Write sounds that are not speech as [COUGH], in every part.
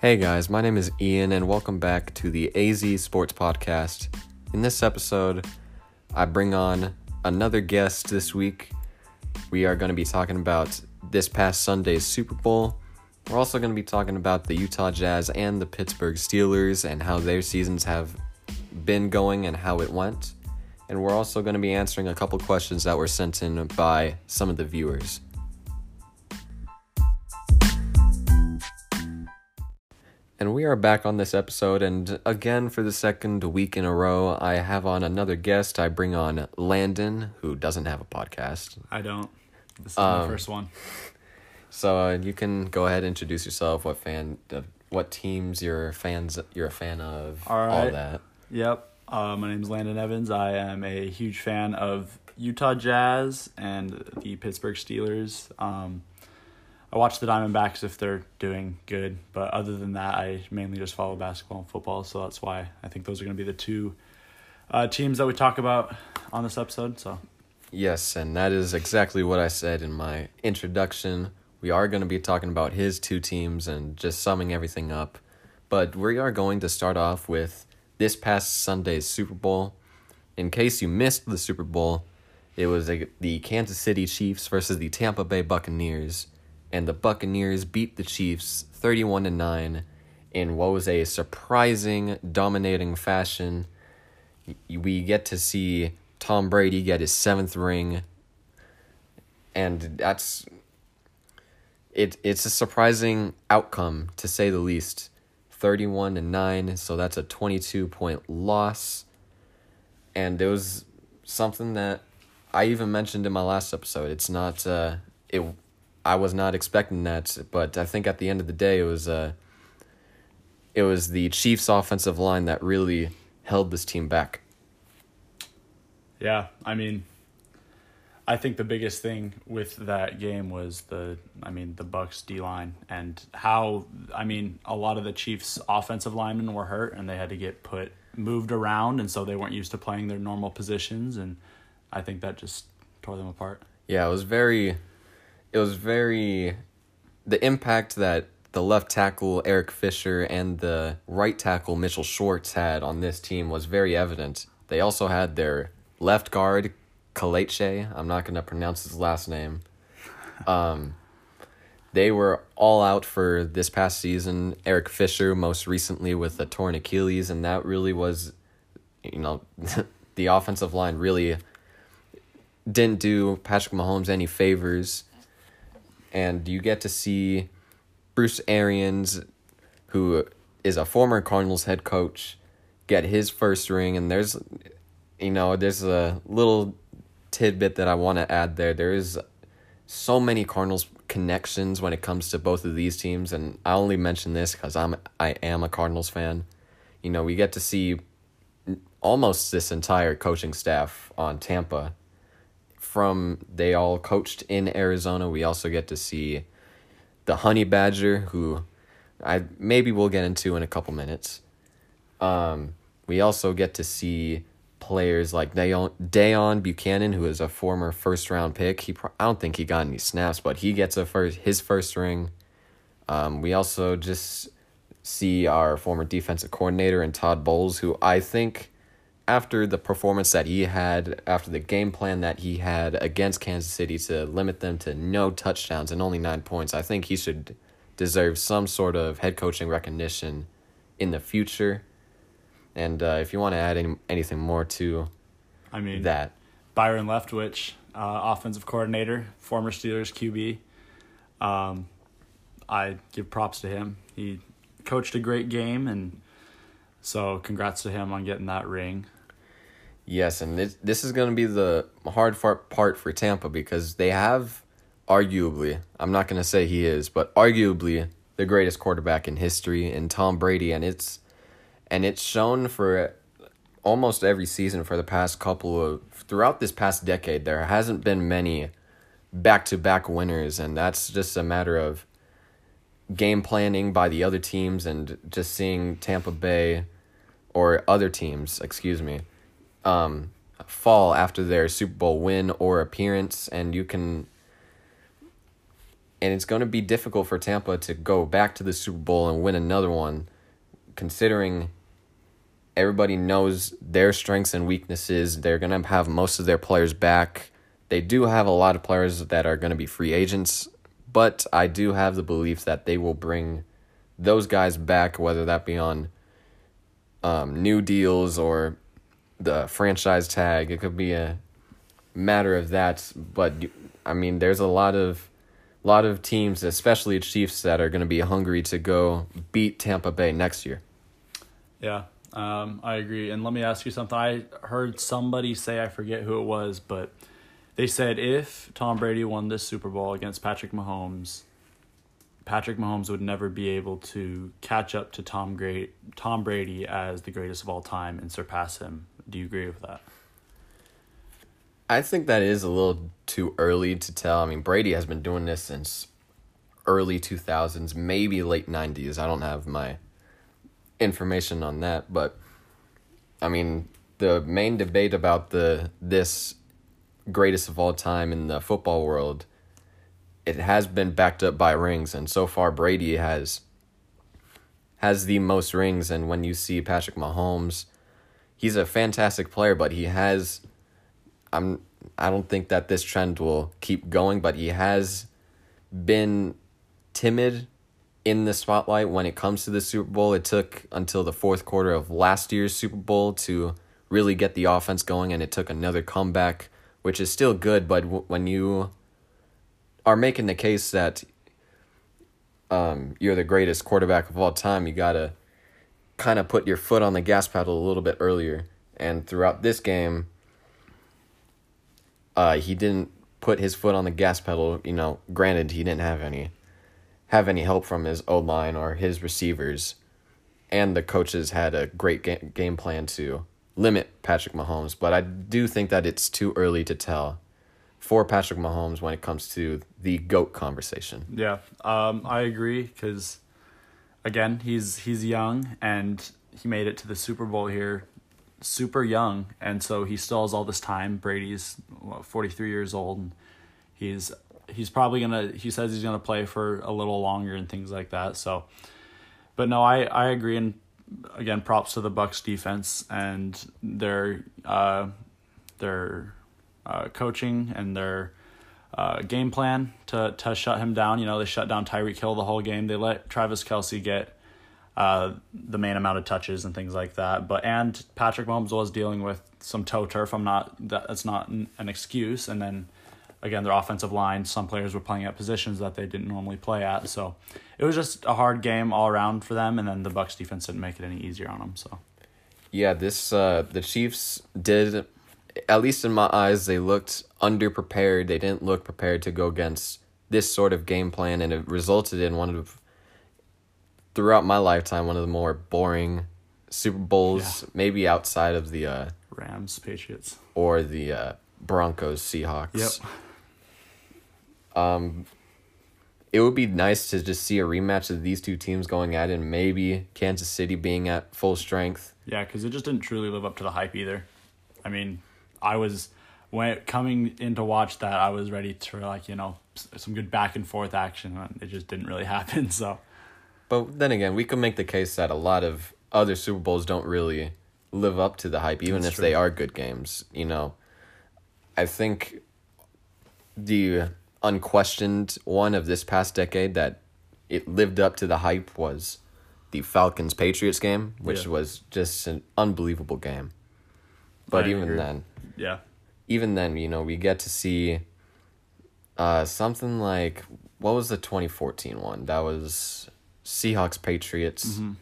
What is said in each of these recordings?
Hey guys, my name is Ian, and welcome back to the AZ Sports Podcast. In this episode, I bring on another guest this week. We are going to be talking about this past Sunday's Super Bowl. We're also going to be talking about the Utah Jazz and the Pittsburgh Steelers and how their seasons have been going and how it went. And we're also going to be answering a couple questions that were sent in by some of the viewers. We are back on this episode, and again for the second week in a row, I have on another guest. I bring on Landon, who doesn't have a podcast. I don't. This is Um, my first one. So uh, you can go ahead and introduce yourself. What fan? Uh, what teams you're fans? You're a fan of? All All right. that. Yep. Uh, my name is Landon Evans. I am a huge fan of Utah Jazz and the Pittsburgh Steelers. Um, I watch the Diamondbacks if they're doing good, but other than that, I mainly just follow basketball and football. So that's why I think those are going to be the two uh, teams that we talk about on this episode. So Yes, and that is exactly what I said in my introduction. We are going to be talking about his two teams and just summing everything up. But we are going to start off with this past Sunday's Super Bowl. In case you missed the Super Bowl, it was the Kansas City Chiefs versus the Tampa Bay Buccaneers, and the Buccaneers beat the Chiefs 31 to 9 in what was a surprising, dominating fashion we get to see Tom Brady get his seventh ring, and that's it. It's a surprising outcome to say the least. Thirty-one to nine, so that's a twenty-two point loss, and it was something that I even mentioned in my last episode. It's not uh, it. I was not expecting that, but I think at the end of the day, it was uh, it was the Chiefs' offensive line that really held this team back. Yeah, I mean, I think the biggest thing with that game was the, I mean, the Bucks D line and how, I mean, a lot of the Chiefs' offensive linemen were hurt and they had to get put moved around, and so they weren't used to playing their normal positions, and I think that just tore them apart. Yeah, it was very, it was very, the impact that the left tackle Eric Fisher and the right tackle Mitchell Schwartz had on this team was very evident. They also had their left guard Kelechi. I'm not gonna pronounce his last name. Um, they were all out for this past season. Eric Fisher, most recently with a torn Achilles, and that really was, you know, [LAUGHS] the offensive line really didn't do Patrick Mahomes any favors. And you get to see Bruce Arians, who is a former Cardinals head coach, get his first ring. And there's, you know, there's a little tidbit that I want to add there. There is so many Cardinals connections when it comes to both of these teams, and I only mention this because I'm I am a Cardinals fan. You know, we get to see almost this entire coaching staff on Tampa. From they all coached in Arizona. We also get to see the Honey Badger, who I maybe we'll get into in a couple minutes. Um, we also get to see players like Deone, Deone Bucannon, who is a former first round pick. He I don't think he got any snaps, but he gets a first his first ring. Um, we also just see our former defensive coordinator and Todd Bowles, who I think after the performance that he had, after the game plan that he had against Kansas City to limit them to no touchdowns and only nine points, I think he should deserve some sort of head coaching recognition in the future. And uh, if you want to add any, anything more to I mean, that, Byron Leftwich, uh, offensive coordinator, former Steelers QB. Um, I give props to him. He coached a great game, and so congrats to him on getting that ring. Yes, and this this is going to be the hard part for Tampa because they have arguably, I'm not going to say he is, but arguably the greatest quarterback in history in Tom Brady and it's and it's shown for almost every season for the past couple of throughout this past decade there hasn't been many back-to-back winners and that's just a matter of game planning by the other teams and just seeing Tampa Bay or other teams, excuse me, um, fall after their Super Bowl win or appearance, and you can and it's going to be difficult for Tampa to go back to the Super Bowl and win another one, considering everybody knows their strengths and weaknesses. They're going to have most of their players back. They do have a lot of players that are going to be free agents, but I do have the belief that they will bring those guys back, whether that be on um, new deals or the franchise tag. It could be a matter of that, but I mean, there's a lot of lot of teams, especially Chiefs, that are going to be hungry to go beat Tampa Bay next year. Yeah, um, I agree. And let me ask you something. I heard somebody say, I forget who it was, but they said if Tom Brady won this Super Bowl against Patrick Mahomes, Patrick Mahomes would never be able to catch up to Tom Great Tom Brady as the greatest of all time and surpass him. Do you agree with that? I think that is a little too early to tell. I mean, Brady has been doing this since early 2000s, maybe late 90s. I don't have my information on that, but I mean, the main debate about the this greatest of all time in the football world it has been backed up by rings and so far Brady has has the most rings and when you see Patrick Mahomes he's a fantastic player but he has I'm I don't think that this trend will keep going, but he has been timid in the spotlight when it comes to the Super Bowl. It took until the fourth quarter of last year's Super Bowl to really get the offense going, and it took another comeback, which is still good. But w- when you are making the case that um, you're the greatest quarterback of all time, you gotta kind of put your foot on the gas pedal a little bit earlier. And throughout this game, uh, he didn't put his foot on the gas pedal. You know, granted, he didn't have any have any help from his O line or his receivers, and the coaches had a great ga- game plan to limit Patrick Mahomes. But I do think that it's too early to tell for Patrick Mahomes when it comes to the goat conversation. Yeah, um, I agree because again, he's he's young and he made it to the Super Bowl here super young, and so he still has all this time. Brady's forty three years old, and he's he's probably gonna. He says he's gonna play for a little longer and things like that. So, but no, I I agree, and again, props to the Bucks defense and their uh their uh, coaching and their uh, game plan to to shut him down. You know, they shut down Tyreek Hill the whole game. They let Travis Kelce get uh, the main amount of touches and things like that. But and Patrick Mahomes was dealing with some toe turf. I'm not that that's not an excuse. And then again, their offensive line, some players were playing at positions that they didn't normally play at. So it was just a hard game all around for them. And then the Bucks defense didn't make it any easier on them. So yeah, this uh, the Chiefs did. At least in my eyes, they looked underprepared. They didn't look prepared to go against this sort of game plan, and it resulted in one of throughout my lifetime one of the more boring Super Bowls, yeah. maybe outside of the uh, Rams, Patriots, or the uh, Broncos, Seahawks. Yep. Um, it would be nice to just see a rematch of these two teams going at it, and maybe Kansas City being at full strength. Yeah, because it just didn't truly live up to the hype either. I mean, I was when coming in to watch that, I was ready to like you know some good back and forth action, and it just didn't really [LAUGHS] happen. So but then again, we could make the case that a lot of other Super Bowls don't really live up to the hype, even That's if true. they are good games. You know, I think the unquestioned one of this past decade that it lived up to the hype was the Falcons Patriots game, which yeah. was just an unbelievable game. But I even agree. then, yeah, even then, you know, we get to see uh, something like what was the 2014 one? That was Seahawks Patriots. Mm-hmm.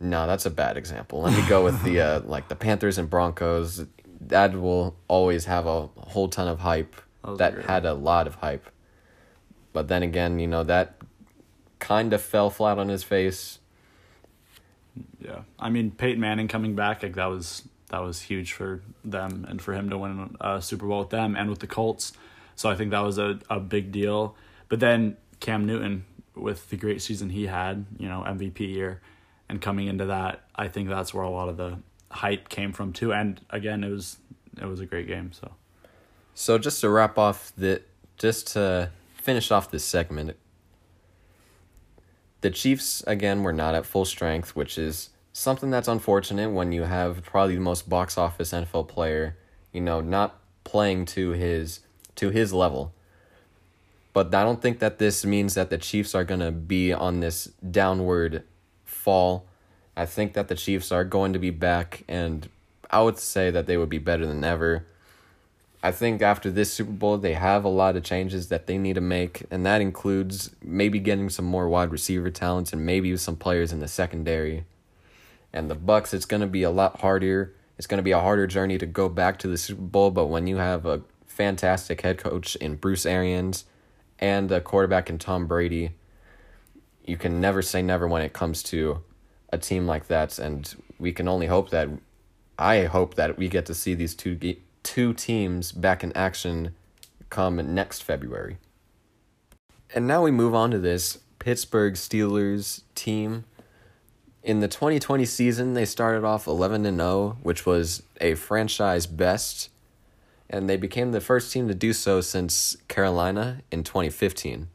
No, that's a bad example. Let me go with the uh, [LAUGHS] like the Panthers and Broncos. That will always have a whole ton of hype. That, that had a lot of hype. But then again, you know that kind of fell flat on his face. Yeah, I mean Peyton Manning coming back, like that was that was huge for them and for him to win a Super Bowl with them and with the Colts. So I think that was a, a big deal. But then Cam Newton with the great season he had, you know, MVP year, and coming into that, I think that's where a lot of the hype came from too. And again, it was it was a great game. So, so just to wrap off the just to finish off this segment, the Chiefs again were not at full strength, which is something that's unfortunate when you have probably the most box office NFL player, you know, not playing to his to his level. But I don't think that this means that the Chiefs are going to be on this downward fall. I think that the Chiefs are going to be back and I would say that they would be better than ever. I think after this Super Bowl, they have a lot of changes that they need to make, and that includes maybe getting some more wide receiver talents and maybe some players in the secondary. And the Bucks, it's going to be a lot harder. It's going to be a harder journey to go back to the Super Bowl, but when you have a fantastic head coach in Bruce Arians and a quarterback in Tom Brady, you can never say never when it comes to a team like that, and we can only hope that I hope that we get to see these two two teams back in action come next February. And now we move on to this Pittsburgh Steelers team. In the 2020 season, they started off 11 and 0, which was a franchise best, and they became the first team to do so since Carolina in 2015.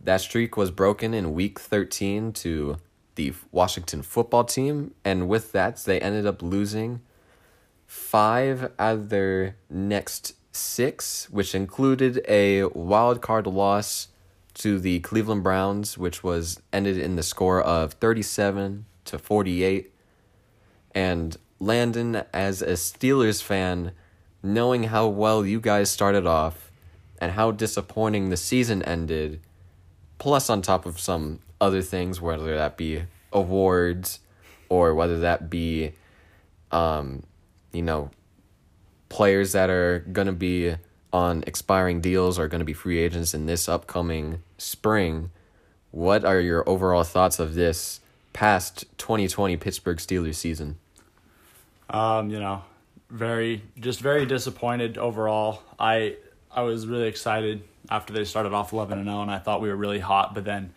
That streak was broken in week 13 to the Washington football team, and with that, they ended up losing five out of their next six, which included a wild card loss to the Cleveland Browns, which was ended in the score of 37 to 48. And Landon, as a Steelers fan, knowing how well you guys started off and how disappointing the season ended, plus on top of some other things, whether that be awards or whether that be um, you know, players that are going to be on expiring deals are going to be free agents in this upcoming spring. What are your overall thoughts of this past 2020 Pittsburgh Steelers season? Um, you know, very just very disappointed overall. I I was really excited after they started off 11 and 0 and I thought we were really hot, but then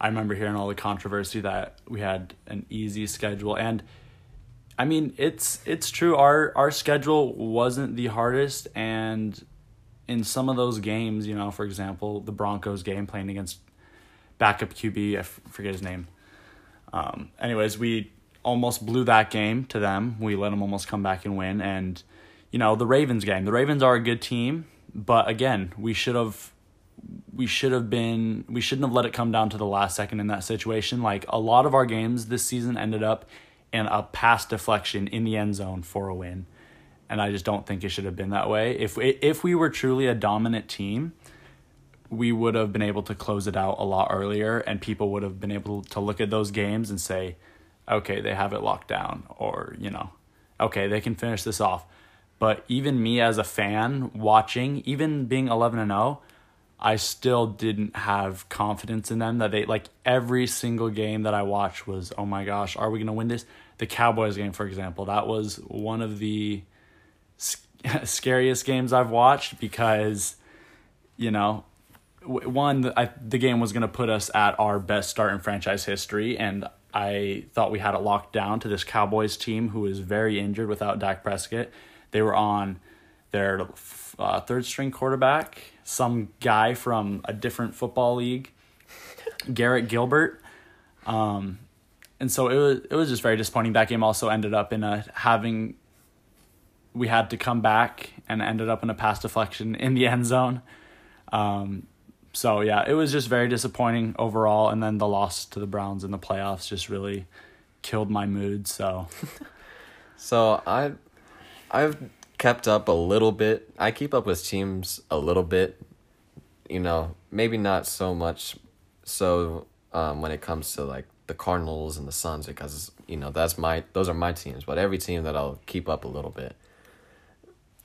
I remember hearing all the controversy that we had an easy schedule and I mean, it's it's true. Our our schedule wasn't the hardest, and in some of those games, you know, for example, the Broncos game playing against backup QB, I f- forget his name. Um, anyways, we almost blew that game to them. We let them almost come back and win, and you know, the Ravens game. The Ravens are a good team, but again, we should have we should have been we shouldn't have let it come down to the last second in that situation. Like a lot of our games this season ended up in a pass deflection in the end zone for a win. And I just don't think it should have been that way. If if we were truly a dominant team, we would have been able to close it out a lot earlier and people would have been able to look at those games and say, "Okay, they have it locked down," or, you know, "Okay, they can finish this off." But even me as a fan watching, even being 11 and 0, I still didn't have confidence in them that they like every single game that I watched was oh my gosh are we gonna win this the Cowboys game for example that was one of the [LAUGHS] scariest games I've watched because you know one I, the game was gonna put us at our best start in franchise history and I thought we had it locked down to this Cowboys team who is very injured without Dak Prescott they were on their uh, third string quarterback, some guy from a different football league, [LAUGHS] Garrett Gilbert. Um, and so it was it was just very disappointing. That game also ended up in a having we had to come back and ended up in a pass deflection in the end zone. Um, so yeah, it was just very disappointing overall. And then the loss to the Browns in the playoffs just really killed my mood. So, [LAUGHS] so I, I've kept up a little bit. I keep up with teams a little bit. You know, maybe not so much so um, when it comes to like the Cardinals and the Suns because you know that's my those are my teams, but every team that I'll keep up a little bit.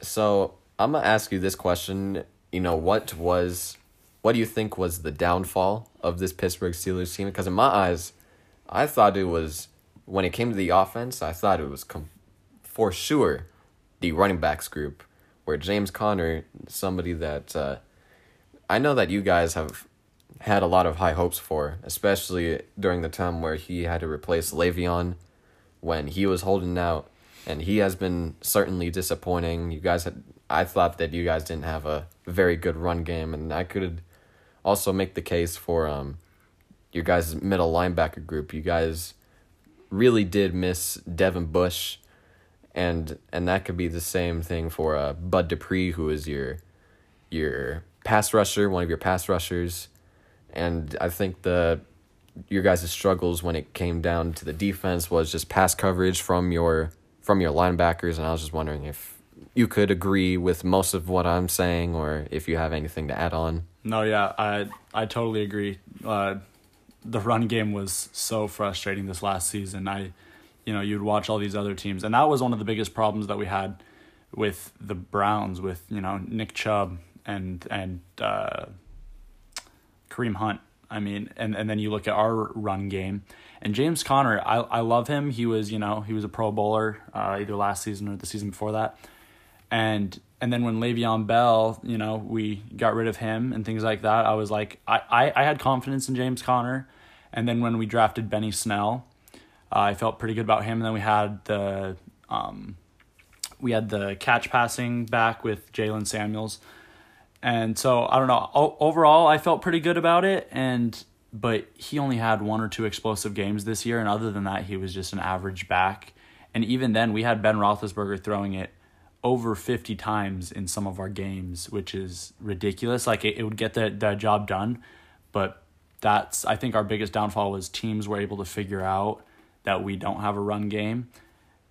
So I'm gonna ask you this question. You know, what was, what do you think was the downfall of this Pittsburgh Steelers team? Because in my eyes, I thought it was when it came to the offense. I thought it was com- for sure the running backs group, where James Conner, somebody that uh, I know that you guys have had a lot of high hopes for, especially during the time where he had to replace Le'Veon when he was holding out, and he has been certainly disappointing. You guys had, I thought that you guys didn't have a very good run game, and I could also make the case for um, your guys' middle linebacker group. You guys really did miss Devin Bush, and and that could be the same thing for uh, Bud Dupree, who is your your pass rusher, one of your pass rushers, and I think the your guys' struggles when it came down to the defense was just pass coverage from your from your linebackers, and I was just wondering if you could agree with most of what I'm saying, or if you have anything to add on. No, yeah, I I totally agree. Uh, the run game was so frustrating this last season. I, you know, you'd watch all these other teams, and that was one of the biggest problems that we had with the Browns, with you know Nick Chubb and and uh, Kareem Hunt. I mean, and and then you look at our run game, and James Conner. I I love him. He was you know he was a Pro Bowler uh, either last season or the season before that, and and then when Le'Veon Bell, you know, we got rid of him and things like that, I was like, I, I, I had confidence in James Conner. And then when we drafted Benny Snell, uh, I felt pretty good about him. And then we had the um, we had the catch passing back with Jaylen Samuels. And so I don't know. O- overall, I felt pretty good about it. And but he only had one or two explosive games this year, and other than that, he was just an average back. And even then, we had Ben Roethlisberger throwing it over 50 times in some of our games, which is ridiculous. Like it, it would get the, the job done, but that's I think our biggest downfall was teams were able to figure out that we don't have a run game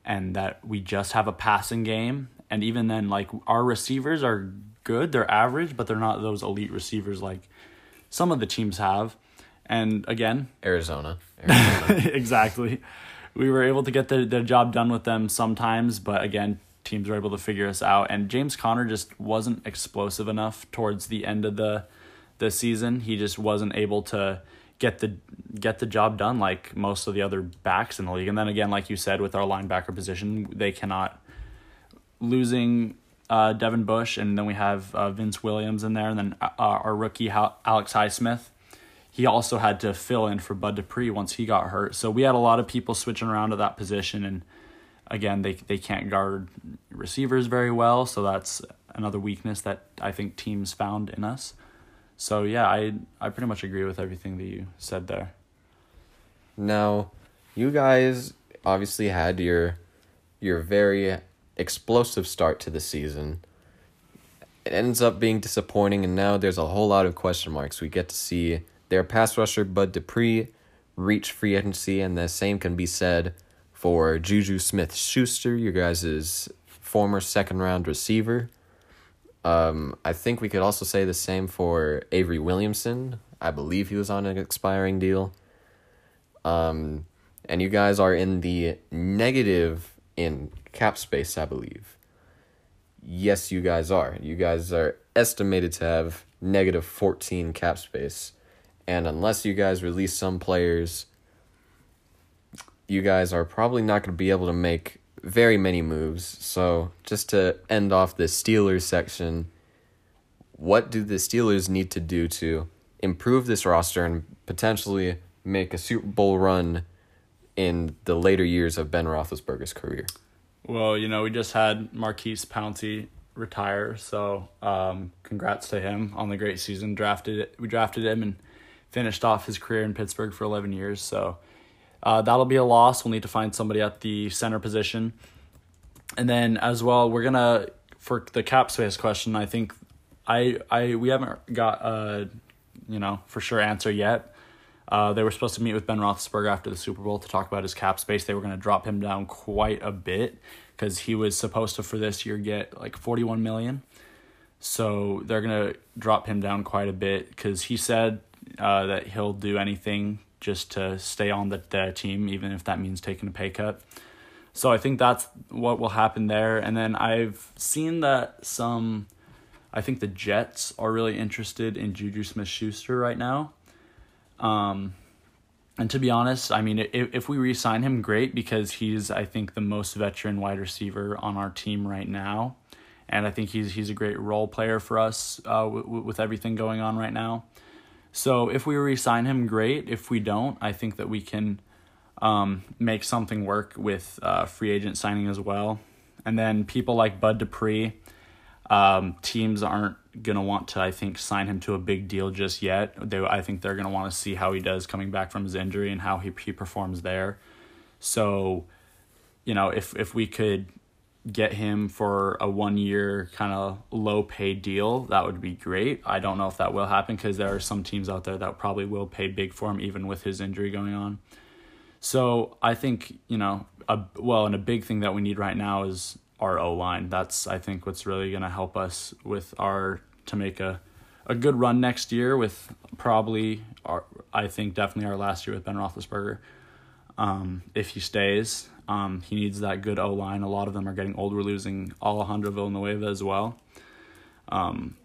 and that we just have a passing game. And even then, like our receivers are good, they're average, but they're not those elite receivers like some of the teams have. And again, Arizona. [LAUGHS] Arizona. exactly. We were able to get the, the job done with them sometimes, but again, teams were able to figure us out. And James Conner just wasn't explosive enough towards the end of the the season. He just wasn't able to get the get the job done like most of the other backs in the league. And then again, like you said, with our linebacker position, they cannot losing uh, Devin Bush, and then we have uh, Vince Williams in there, and then uh, our rookie Alex Highsmith. He also had to fill in for Bud Dupree once he got hurt. So we had a lot of people switching around to that position, and again, they they can't guard receivers very well, so that's another weakness that I think teams found in us. So yeah, I I pretty much agree with everything that you said there. Now, you guys obviously had your your very explosive start to the season. It ends up being disappointing, and now there's a whole lot of question marks. We get to see their pass rusher Bud Dupree reach free agency, and the same can be said for Juju Smith Schuster, your guys' former second round receiver. Um, I think we could also say the same for Avery Williamson. I believe he was on an expiring deal. Um, and you guys are in the negative in cap space, I believe. Yes, you guys are. You guys are estimated to have negative 14 cap space. And unless you guys release some players you guys are probably not going to be able to make very many moves. So, just to end off the Steelers section, what do the Steelers need to do to improve this roster and potentially make a Super Bowl run in the later years of Ben Roethlisberger's career? Well, you know, we just had Maurkice Pouncey retire, so um, congrats to him on the great season. Drafted we drafted him and finished off his career in Pittsburgh for eleven years. So uh, that'll be a loss. We'll need to find somebody at the center position. And then as well, we're gonna for the cap space question. I think I I we haven't got a you know for sure answer yet. Uh, they were supposed to meet with Ben Roethlisberger after the Super Bowl to talk about his cap space. They were going to drop him down quite a bit because he was supposed to for this year get like forty one million. So they're going to drop him down quite a bit because he said uh, that he'll do anything just to stay on the, the team, even if that means taking a pay cut. So I think that's what will happen there. And then I've seen that some, I think the Jets are really interested in Juju Smith Schuster right now. Um, and to be honest, I mean, if, if we re sign him, great, because he's, I think, the most veteran wide receiver on our team right now. And I think he's he's a great role player for us uh, w- with everything going on right now. So if we re sign him, great. If we don't, I think that we can um, make something work with uh, free agent signing as well. And then people like Bud Dupree, Um, teams aren't gonna want to, I think, sign him to a big deal just yet. They, I think they're gonna want to see how he does coming back from his injury and how he he performs there. So, you know, if if we could get him for a one year kind of low paid deal, that would be great. I don't know if that will happen because there are some teams out there that probably will pay big for him even with his injury going on. So I think, you know, a, well, and a big thing that we need right now is our O line. That's, I think, what's really going to help us with our, to make a, a good run next year with probably our, I think definitely our last year with Ben Roethlisberger. Um, if he stays, um, he needs that good O line. A lot of them are getting old. We're losing Alejandro Villanueva as well. Um,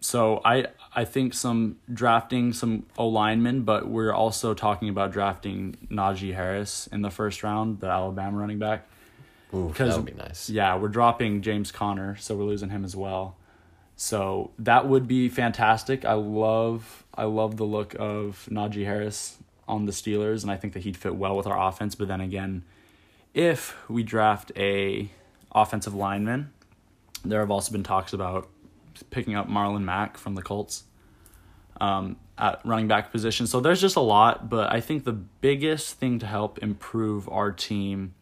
so I I think some drafting some O linemen, but we're also talking about drafting Najee Harris in the first round, the Alabama running back. Ooh, that would be nice. Yeah, we're dropping James Conner, so we're losing him as well. So that would be fantastic. I love I love the look of Najee Harris on the Steelers, and I think that he'd fit well with our offense. But then again, if we draft a offensive lineman, there have also been talks about picking up Marlon Mack from the Colts um, at running back position. So there's just a lot, but I think the biggest thing to help improve our team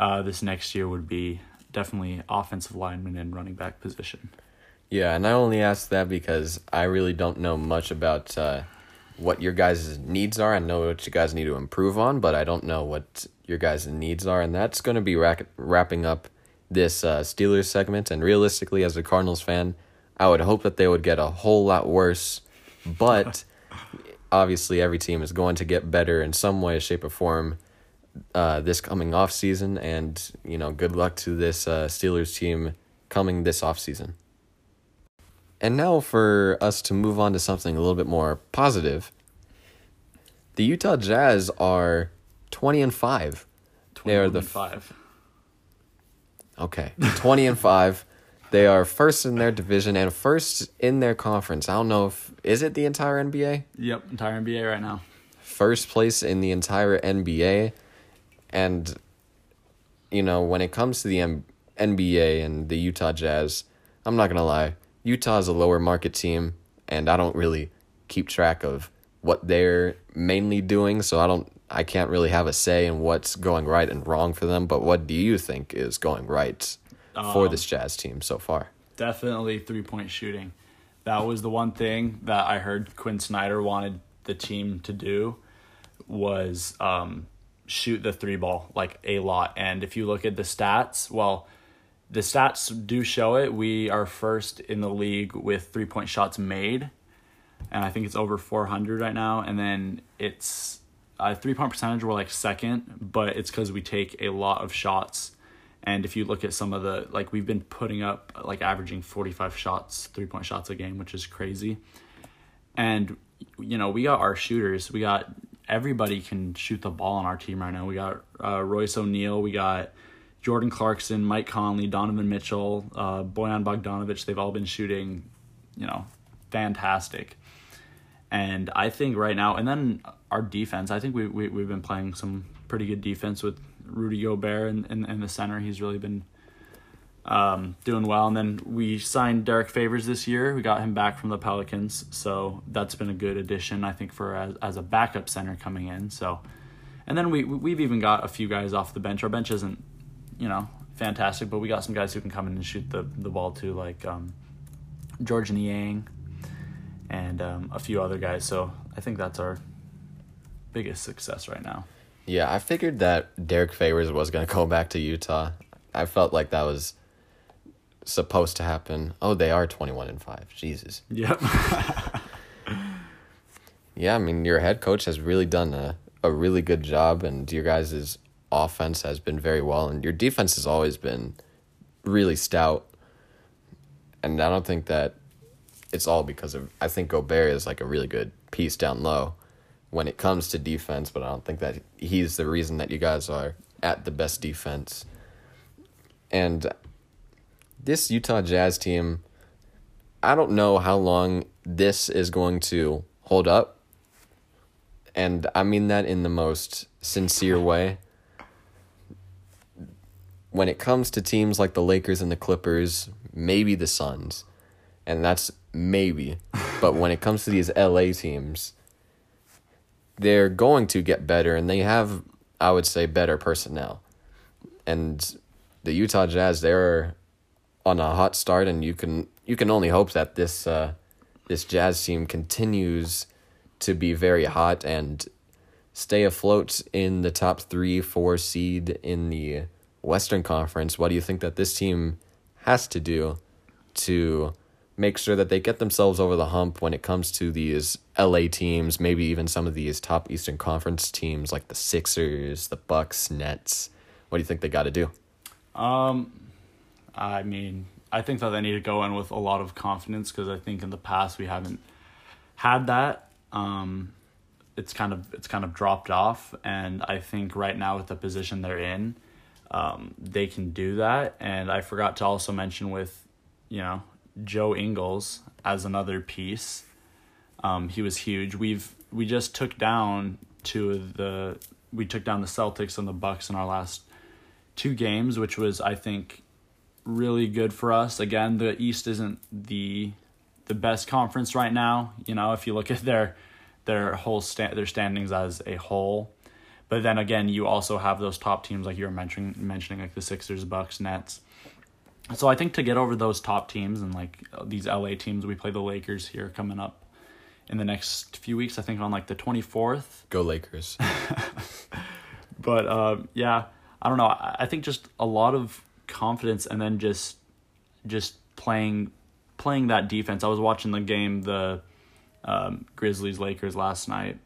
uh, this next year would be definitely offensive lineman and running back position. Yeah, and I only ask that because I really don't know much about uh, what your guys' needs are. I know what you guys need to improve on, but I don't know what your guys' needs are, and that's going to be rack- wrapping up this uh, Steelers segment. And realistically, as a Cardinals fan, I would hope that they would get a whole lot worse, but [LAUGHS] obviously, every team is going to get better in some way, shape, or form uh, this coming off season. And you know, good luck to this uh, Steelers team coming this off season. And now for us to move on to something a little bit more positive. The Utah Jazz are 20 and 5. They are the five. Okay. 20 and 5. They are first in their division and first in their conference. I don't know if is it the entire NBA? Yep, entire NBA right now. First place in the entire NBA and you know, when it comes to the M- NBA and the Utah Jazz, I'm not going to lie. Utah is a lower market team and I don't really keep track of what they're mainly doing, so I don't I can't really have a say in what's going right and wrong for them, but what do you think is going right for Um, this Jazz team so far? Definitely three point shooting. That was the one thing that I heard Quin Snyder wanted the team to do was um, shoot the three ball like a lot. And if you look at the stats, well, the stats do show it. We are first in the league with three point shots made, and I think it's over 400 right now. And then it's uh, three point percentage, we're like second, but it's because we take a lot of shots. And if you look at some of the, like, we've been putting up, like, averaging 45 shots, three point shots a game, which is crazy. And, you know, we got our shooters. We got everybody can shoot the ball on our team right now. We got uh, Royce O'Neale. We got Jordan Clarkson, Mike Conley, Donovan Mitchell, uh, Bojan Bogdanovic. They've all been shooting, you know, fantastic. And I think right now, and then our defense, I think we, we, we've been playing some pretty good defense with Rudy Gobert in, in, in the center. He's really been um, doing well. And then we signed Derrick Favors this year. We got him back from the Pelicans. So that's been a good addition, I think, for as, as a backup center coming in. So, and then we, we've even got a few guys off the bench. Our bench isn't, you know, fantastic, but we got some guys who can come in and shoot the, the ball too, like um, Georges Niang and um, a few other guys. So I think that's our biggest success right now. Yeah, I figured that Derrick Favors was going [LAUGHS] to go back to Utah. I felt like that was supposed to happen. Oh, they are 21 and 5. Jesus. Yep. [LAUGHS] Yeah, I mean, your head coach has really done a, a really good job, and your guys' offense has been very well, and your defense has always been really stout. And I don't think that it's all because of. I think Gobert is like a really good piece down low when it comes to defense, but I don't think that he's the reason that you guys are at the best defense. And this Utah Jazz team, I don't know how long this is going to hold up. And I mean that in the most sincere way. When it comes to teams like the Lakers and the Clippers maybe the Suns, and that's maybe. [LAUGHS] but when it comes to these LA teams, they're going to get better, and they have, I would say, better personnel. And the Utah Jazz, they're on a hot start, and you can you can only hope that this uh, this Jazz team continues to be very hot and stay afloat in the top three, four seed in the Western Conference. What do you think that this team has to do to make sure that they get themselves over the hump when it comes to these LA teams, maybe even some of these top Eastern Conference teams like the Sixers, the Bucks, Nets? What do you think they got to do? Um, I mean, I think that they need to go in with a lot of confidence because I think in the past we haven't had that. Um, it's kind of it's kind of dropped off, and I think right now with the position they're in, um, they can do that. And I forgot to also mention with, you know, Joe Ingles as another piece. Um, he was huge. We've we just took down two of the we took down the Celtics and the Bucks in our last two games, which was I think really good for us. Again, the East isn't the the best conference right now. You know, if you look [LAUGHS] at their their whole sta- their standings as a whole, but then again, you also have those top teams like you were mentioning mentioning like the Sixers, Bucks, Nets. So I think to get over those top teams and like these LA teams, we play the Lakers here coming up in the next few weeks. I think on like the twenty fourth. Go Lakers. [LAUGHS] but uh, yeah, I don't know. I think just a lot of confidence and then just just playing playing that defense. I was watching the game, the um, Grizzlies Lakers last night,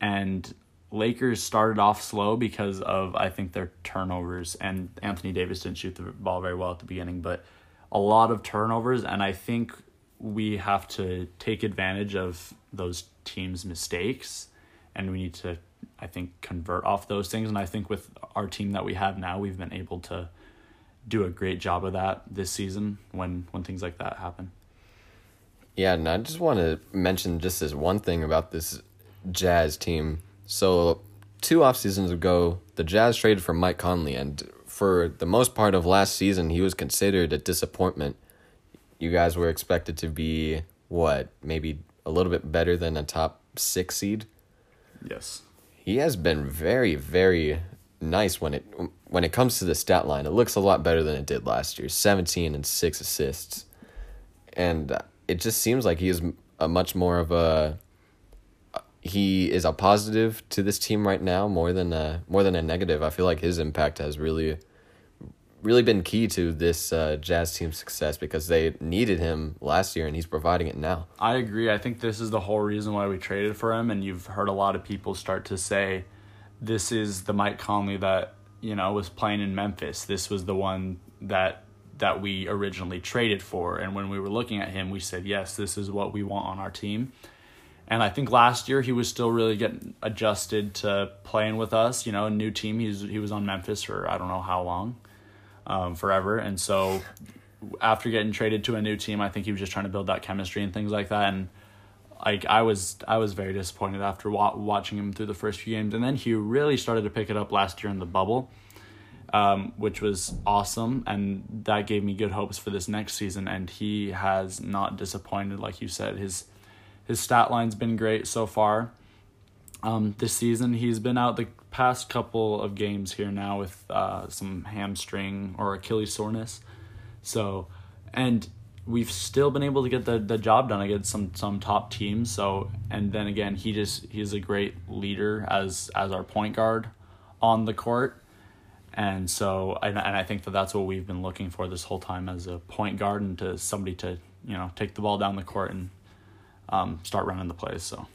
and Lakers started off slow because of I think their turnovers and Anthony Davis didn't shoot the ball very well at the beginning, but a lot of turnovers and I think we have to take advantage of those teams' mistakes and we need to I think convert off those things and I think with our team that we have now we've been able to do a great job of that this season when when things like that happen. Yeah, and I just want to mention just this one thing about this Jazz team so, two off seasons ago, the Jazz traded for Mike Conley, and for the most part of last season, he was considered a disappointment. You guys were expected to be, what, maybe a little bit better than a top six seed? Yes. He has been very, very nice when it when it comes to the stat line. It looks a lot better than it did last year. 17 and 6 assists. And it just seems like he is a much more of a he is a positive to this team right now more than a more than a negative. I feel like his impact has really really been key to this uh, Jazz team's success because they needed him last year and he's providing it now. I agree. I think this is the whole reason why we traded for him and you've heard a lot of people start to say this is the Mike Conley that, you know, was playing in Memphis. This was the one that that we originally traded for and when we were looking at him we said, "Yes, this is what we want on our team." And I think last year he was still really getting adjusted to playing with us. You know, a new team. He's he was on Memphis for I don't know how long, um, forever. And so after getting traded to a new team, I think he was just trying to build that chemistry and things like that. And like I was I was very disappointed after wa- watching him through the first few games, and then he really started to pick it up last year in the bubble. Um, which was awesome, and that gave me good hopes for this next season. And he has not disappointed, like you said. His his stat line's been great so far. Um, this season, he's been out the past couple of games here now with uh, some hamstring or Achilles soreness. So, and we've still been able to get the, the job done against some some top teams. So, and then again, he just he's a great leader as as our point guard on the court. And so, and, and I think that that's what we've been looking for this whole time as a point guard and to somebody to you know take the ball down the court and um, start running the plays. So.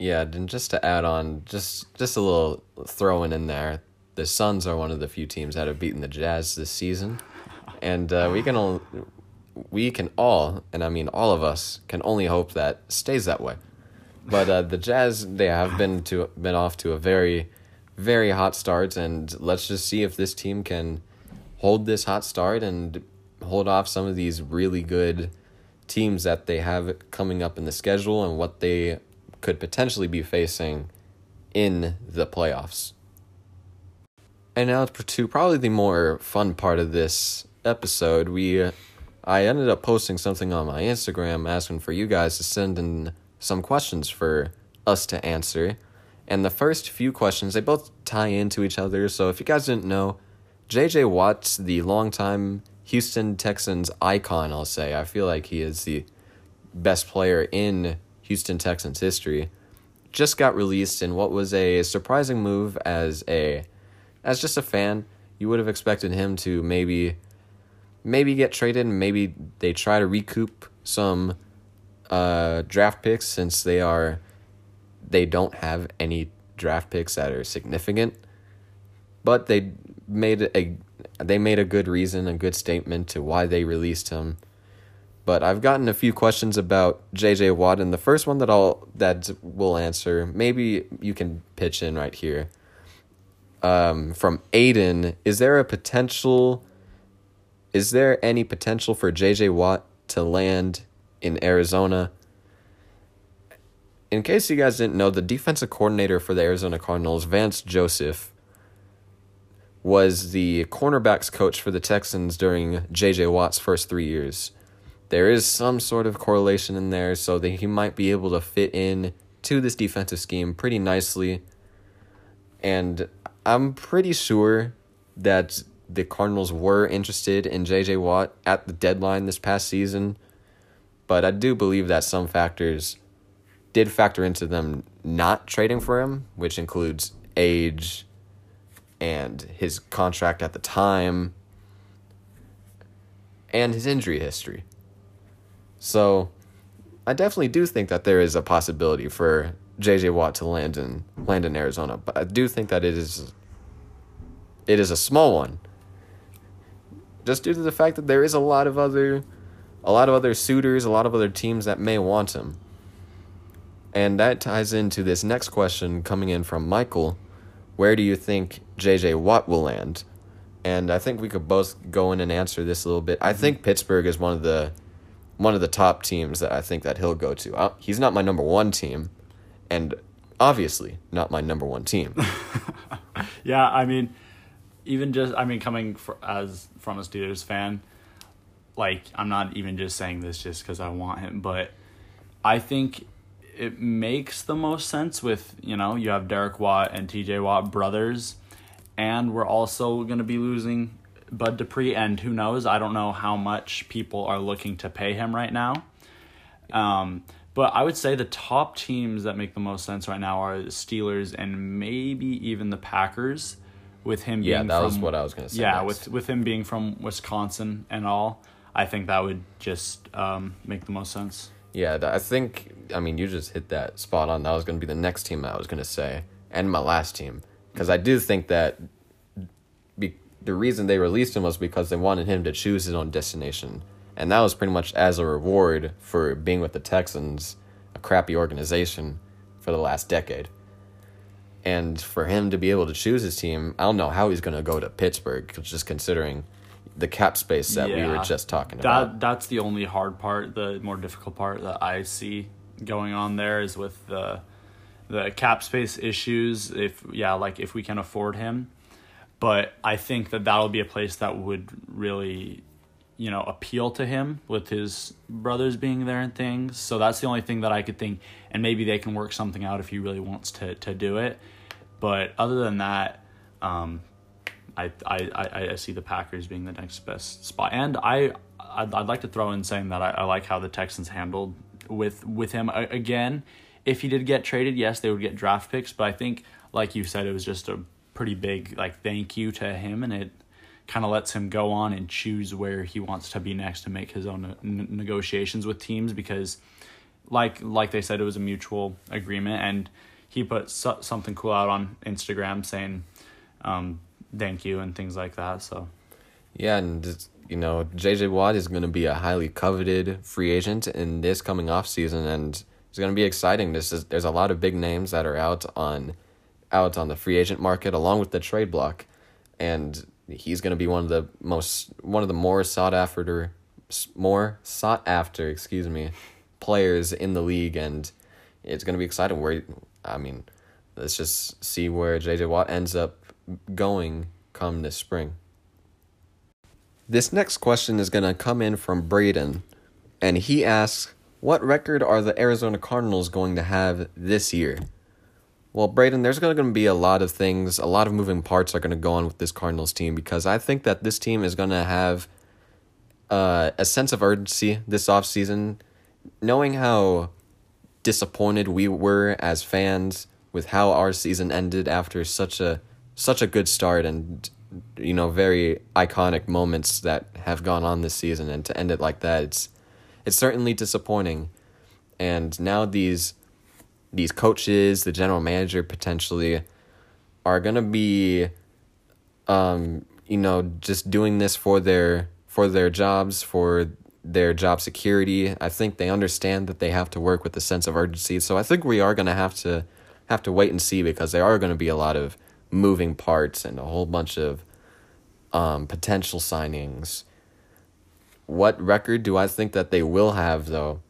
Yeah, and just to add on, just just a little throwing in there, the Suns are one of the few teams that have beaten the Jazz this season, and uh, we can all, we can all, and I mean all of us, can only hope that stays that way. But uh, the Jazz, they have been to been off to a very, very hot start, and let's just see if this team can hold this hot start and hold off some of these really good teams that they have coming up in the schedule and what they could potentially be facing in the playoffs. And now to probably the more fun part of this episode, we I ended up posting something on my Instagram asking for you guys to send in some questions for us to answer. And the first few questions, they both tie into each other. So if you guys didn't know, JJ Watt's the longtime Houston Texans icon, I'll say. I feel like he is the best player in Houston Texans history. Just got released in what was a surprising move as a as just a fan. You would have expected him to maybe maybe get traded and maybe they try to recoup some uh, draft picks since they are they don't have any draft picks that are significant. But they made a they made a good reason, a good statement to why they released him. But I've gotten a few questions about JJ Watt, and the first one that I'll that will answer, maybe you can pitch in right here. Um, from Aiden, is there a potential? Is there any potential for JJ Watt to land in Arizona? In case you guys didn't know, the defensive coordinator for the Arizona Cardinals, Vance Joseph, was the cornerbacks coach for the Texans during JJ Watt's first three years. There is some sort of correlation in there, so that he might be able to fit in to this defensive scheme pretty nicely. And I'm pretty sure that the Cardinals were interested in JJ Watt at the deadline this past season, but I do believe that some factors did factor into them not trading for him, which includes age and his contract at the time and his injury history. So I definitely do think that there is a possibility for JJ Watt to land in land in Arizona, but I do think that it is it is a small one. Just due to the fact that there is a lot of other a lot of other suitors, a lot of other teams that may want him. And that ties into this next question coming in from Michael. Where do you think JJ Watt will land? And I think we could both go in and answer this a little bit. I think Pittsburgh is one of the one of the top teams that I think that he'll go to. Uh, he's not my number one team, and obviously not my number one team. [LAUGHS] yeah, I mean, even just I mean, coming for, as from a Steelers fan, like I'm not even just saying this just because I want him, but I think it makes the most sense with you know you have Derek Watt and T.J. Watt brothers, and we're also to be losing Bud Dupree, and who knows? I don't know how much people are looking to pay him right now. Um, but I would say the top teams that make the most sense right now are the Steelers and maybe even the Packers. With him, yeah, being that from, was what I was gonna say. Yeah, next. with with him being from Wisconsin and all, I think that would just um, make the most sense. Yeah, I think I mean you just hit that spot on. That was going to be the next team I was going to say, and my last team, because I do think that be, the reason they released him was because they wanted him to choose his own destination, and that was pretty much as a reward for being with the Texans, a crappy organization, for the last decade. And for him to be able to choose his team, I don't know how he's going to go to Pittsburgh, just considering the cap space that we were just talking That about. that's the only hard part, the more difficult part that I see going on there is with the the cap space issues. If yeah, like if we can afford him, but I think that that'll be a place that would really, you know, appeal to him with his brothers being there and things. So that's the only thing that I could think, and maybe they can work something out if he really wants to to do it. But other than that, um, I, I, I, I see the Packers being the next best spot, and I I'd, I'd like to throw in saying that I, I like how the Texans handled with with him A- again. If he did get traded, yes, they would get draft picks, but I think, like you said, it was just a pretty big like thank you to him, and it kind of lets him go on and choose where he wants to be next to make his own n- negotiations with teams because, like like they said, it was a mutual agreement, and he put so- something cool out on Instagram saying. Um, thank you and things like that. So Yeah, and you know, JJ Watt is going to be a highly coveted free agent in this coming off season, and it's going to be exciting. This is there's a lot of big names that are out on out on the free agent market along with the trade block, and he's going to be one of the most one of the more sought after more sought after excuse me players in the league, and it's going to be exciting. Where I mean, let's just see where JJ Watt ends up going come this spring. This next question is going to come in from Braden, and he asks, What record are the Arizona Cardinals going to have this year? Well, Braden, there's going to be a lot of things, a lot of moving parts are going to go on with this Cardinals team because I think that this team is going to have uh, a sense of urgency this offseason, knowing how disappointed we were as fans with how our season ended after such a such a good start and you know very iconic moments that have gone on this season. And to end it like that it's it's certainly disappointing. And now these these coaches the general manager potentially are going to be um you know just doing this for their for their jobs for their job security i think they understand that they have to work with a sense of urgency so i think we are going to have to have to wait and see because there are going to be a lot of moving parts and a whole bunch of um, potential signings. What record do I think that they will have though?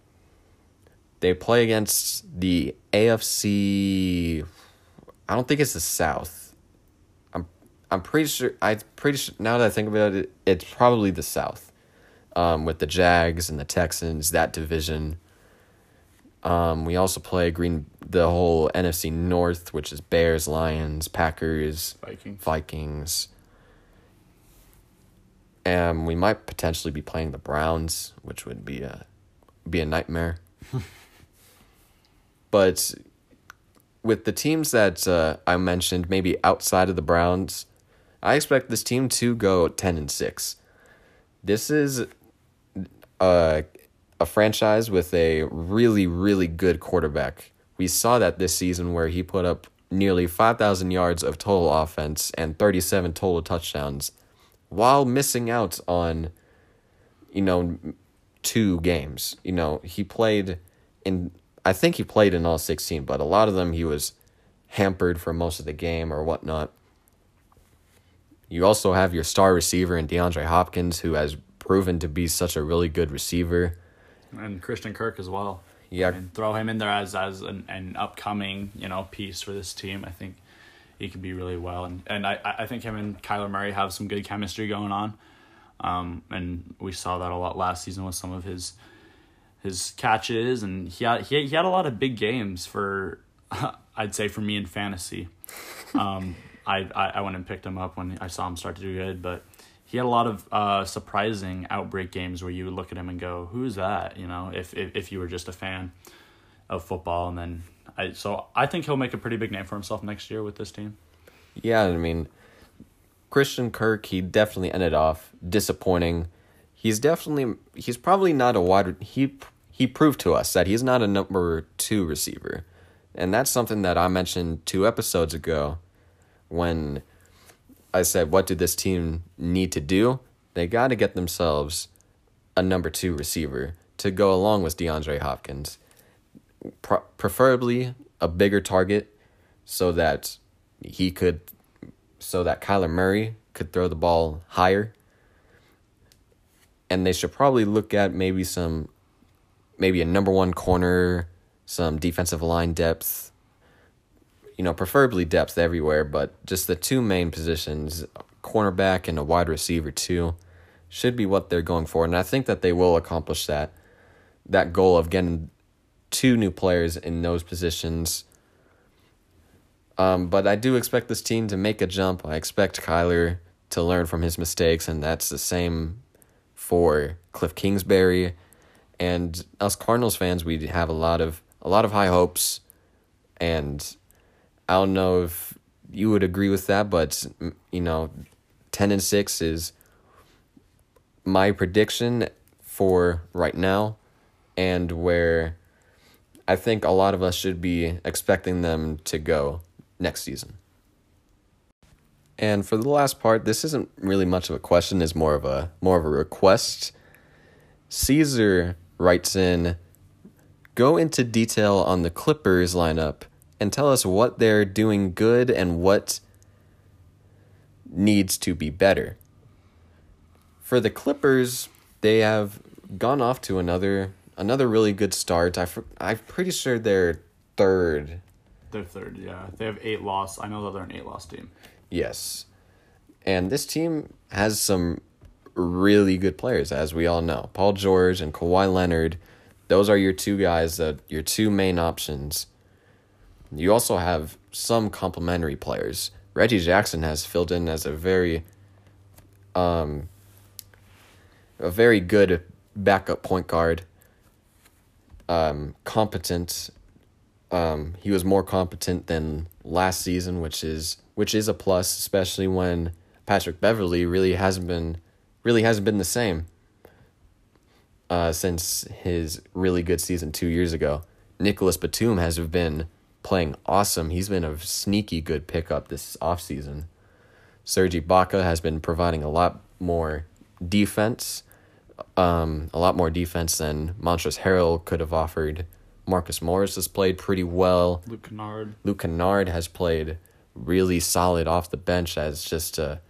They play against the AFC. I don't think it's the South. I'm I'm pretty sure. I'm pretty sure now that I think about it, it's probably the South. Um, with the Jags and the Texans, that division. Um, we also play Green the whole NFC North, which is Bears, Lions, Packers, Vikings. Vikings. And we might potentially be playing the Browns, which would be a be a nightmare. [LAUGHS] but with the teams that uh, I mentioned, maybe outside of the Browns, I expect this team to go ten and six. This is a a franchise with a really really good quarterback. We saw that this season where he put up nearly 5,000 yards of total offense and 37 total touchdowns while missing out on you know two games. You know, he played in I think he played in all 16, but a lot of them he was hampered for most of the game or whatnot. You also have your star receiver in DeAndre Hopkins, who has proven to be such a really good receiver. And Christian Kirk as well. Yeah. I mean, throw him in there as as an, an upcoming you know piece for this team. I think he could be really well, and and I I think him and Kyler Murray have some good chemistry going on, um, and we saw that a lot last season with some of his his catches, and he had he he had a lot of big games for [LAUGHS] I'd say for me in fantasy. Um, [LAUGHS] I, I I went and picked him up when I saw him start to do good, but he had a lot of uh, surprising outbreak games where you would look at him and go, "Who's that?" You know, if if, if you were just a fan of football, and then I so I think he'll make a pretty big name for himself next year with this team. Yeah, I mean, Christian Kirk, he definitely ended off disappointing. He's definitely he's probably not a wide he he proved to us that he's not a number 2 receiver. And that's something that I mentioned 2 episodes ago when I said what did this team need to do? They got to get themselves a number 2 receiver to go along with DeAndre Hopkins. Pro- preferably a bigger target so that he could so that Kyler Murray could throw the ball higher. And they should probably look at maybe some maybe a number 1 corner, some defensive line depth. You know, preferably depth everywhere, but just the two main positions, cornerback and a wide receiver too, should be what they're going for. And I think that they will accomplish that that goal of getting two new players in those positions um, but I do expect this team to make a jump. I expect Kyler to learn from his mistakes, and that's the same for Cliff Kingsbury. And us Cardinals fans, we have a lot of a lot of high hopes, and I don't know if you would agree with that, but you know, ten and six is my prediction for right now, and where I think a lot of us should be expecting them to go next season. And for the last part, this isn't really much of a question, it's more of a more of a request. Caesar writes in Go into detail on the Clippers lineup and tell us what they're doing good and what needs to be better. For the Clippers, they have gone off to another another really good start. I I'm pretty sure they're third they're third, yeah. They have eight loss. I know that they're an eight loss team. Yes. And this team has some really good players, as we all know. Paul George and Kawhi Leonard, those are your two guys that your two main options. You also have some complementary players. Reggie Jackson has filled in as a very um a very good backup point guard. Um competent. Um he was more competent than last season, which is which is a plus, especially when Patrick Beverley really hasn't been really hasn't been the same uh, since his really good season two years ago. Nicolas Batum has been playing awesome. He's been a sneaky good pickup this offseason. Serge Ibaka has been providing a lot more defense, um, a lot more defense than Montrezl Harrell could have offered. Marcus Morris has played pretty well. Luke Kennard. Luke Kennard has played really solid off the bench as just a,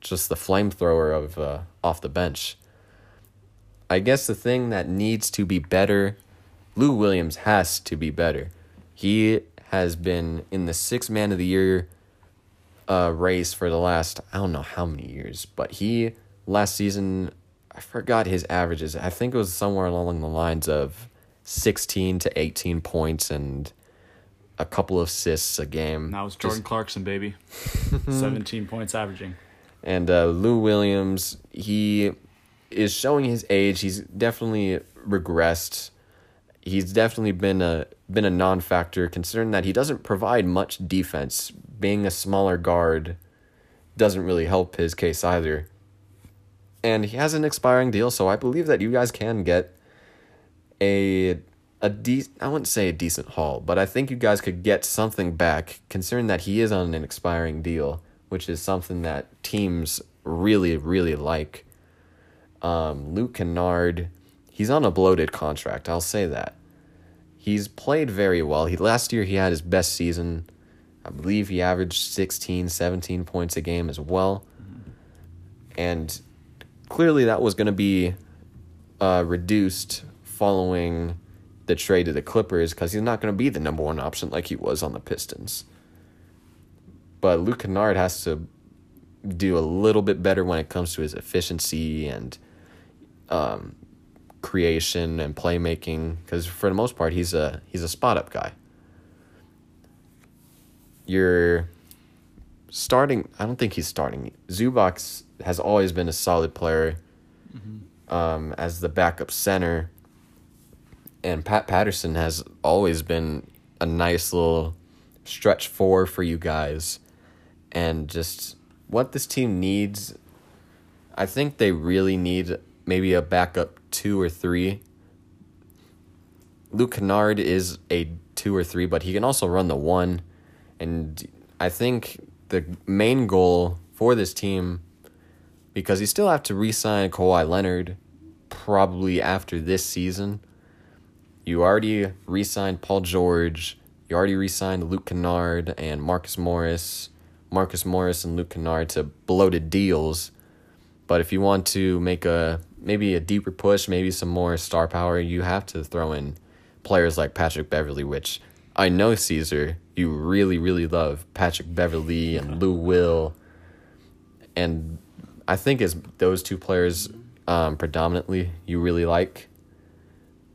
just the flamethrower of uh, off the bench. I guess the thing that needs to be better, Lou Williams has to be better. He has been in the six man of the year uh, race for the last I don't know how many years, but he last season I forgot his averages. I think it was somewhere along the lines of sixteen to eighteen points and a couple of assists a game. That was Jordan Just- Clarkson, baby. [LAUGHS] 17 points averaging. and uh, Lou Williams, he is showing his age. He's definitely regressed. He's definitely been a been a non-factor considering that he doesn't provide much defense. Being a smaller guard doesn't really help his case either. And he has an expiring deal, so I believe that you guys can get a a de- I wouldn't say a decent haul, but I think you guys could get something back considering that he is on an expiring deal, which is something that teams really really like. Um, Luke Kennard, he's on a bloated contract. I'll say that. He's played very well. He last year he had his best season. I believe he averaged 16, 17 points a game as well. And clearly that was going to be uh, reduced following the trade to the Clippers because he's not going to be the number one option like he was on the Pistons. But Luke Kennard has to do a little bit better when it comes to his efficiency and um, creation and playmaking because for the most part he's a he's a spot up guy. You're starting. I don't think he's starting. Zubac has always been a solid player um, as the backup center, and Pat Patterson has always been a nice little stretch four for you guys, and just what this team needs. I think they really need maybe a backup two or three. Luke Kennard is a two or three, but he can also run the one. And I think the main goal for this team, because you still have to re sign Kawhi Leonard probably after this season. You already re signed Paul George. You already re signed Luke Kennard and Marcus Morris. Marcus Morris and Luke Kennard to bloated deals. But if you want to make a maybe a deeper push, maybe some more star power, you have to throw in players like Patrick Beverley, which I know Caesar, you really, really love Patrick Beverley and Lou Will. And I think it's those two players um, predominantly you really like.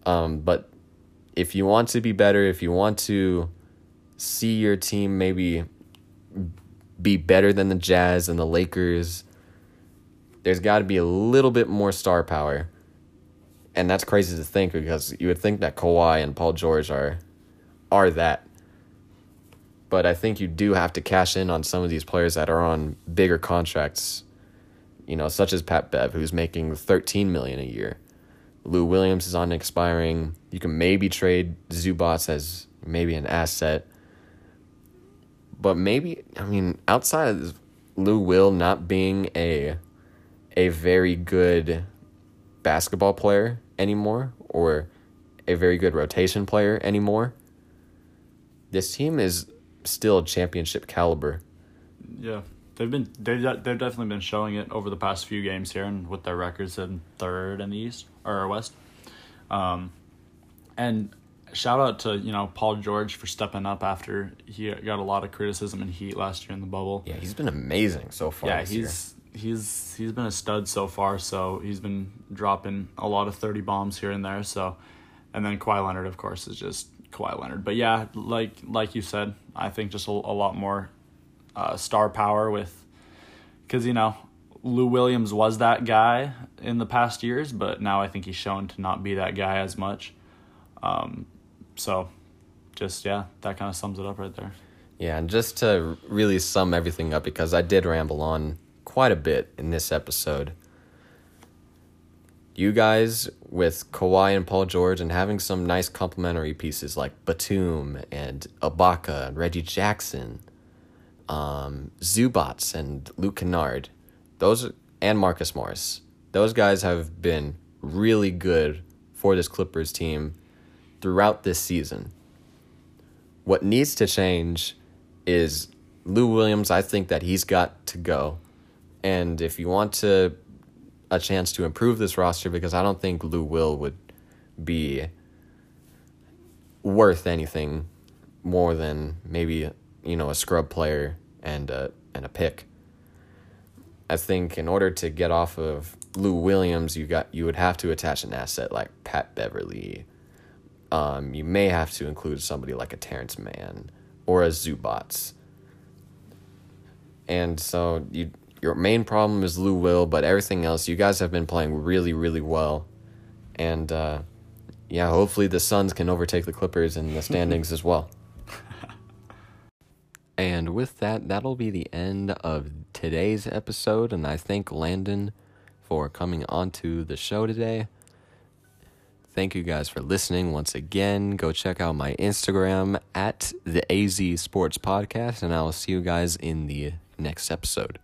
Um, but if you want to be better, if you want to see your team maybe be better than the Jazz and the Lakers, there's got to be a little bit more star power. And that's crazy to think because you would think that Kawhi and Paul George are are that. But I think you do have to cash in on some of these players that are on bigger contracts, you know, such as Pat Bev, who's making 13 million a year. Lou Williams is on expiring. You can maybe trade Zubac as maybe an asset. But maybe I mean outside of Lou Will not being a a very good basketball player anymore or a very good rotation player anymore. This team is still championship caliber. Yeah, they've been they've they've definitely been showing it over the past few games here, and with their records in third in the East or West. Um, and shout out to you know Paul George for stepping up after he got a lot of criticism and heat last year in the bubble. Yeah, he's been amazing so far. yeah, this year. he's he's he's been a stud so far. So he's been dropping a lot of thirty bombs here and there. So, and then Kawhi Leonard, of course, is just Kawhi Leonard. But yeah, like like you said, I think just a, a lot more uh, star power with, because you know Lou Williams was that guy in the past years, but now I think he's shown to not be that guy as much. Um, so, just yeah, that kind of sums it up right there. Yeah, and just to really sum everything up, because I did ramble on quite a bit in this episode. You guys with Kawhi and Paul George and having some nice complementary pieces like Batum and Ibaka and Reggie Jackson, um, Zubac and Luke Kennard, those and Marcus Morris. Those guys have been really good for this Clippers team throughout this season. What needs to change is Lou Williams. I think that he's got to go. And if you want to a chance to improve this roster, because I don't think Lou Will would be worth anything more than maybe you know a scrub player and a and a pick. I think in order to get off of Lou Williams, you got you would have to attach an asset like Pat Beverley. Um, you may have to include somebody like a Terance Mann or a Zubac. And so you your main problem is Lou Will, but everything else you guys have been playing really really well, and uh, yeah, hopefully the Suns can overtake the Clippers in the standings as well. [LAUGHS] And with that, that'll be the end of today's episode. And I thank Landon for coming onto the show today. Thank you guys for listening once again. Go check out my Instagram at the AZ Sports Podcast, and I will see you guys in the next episode.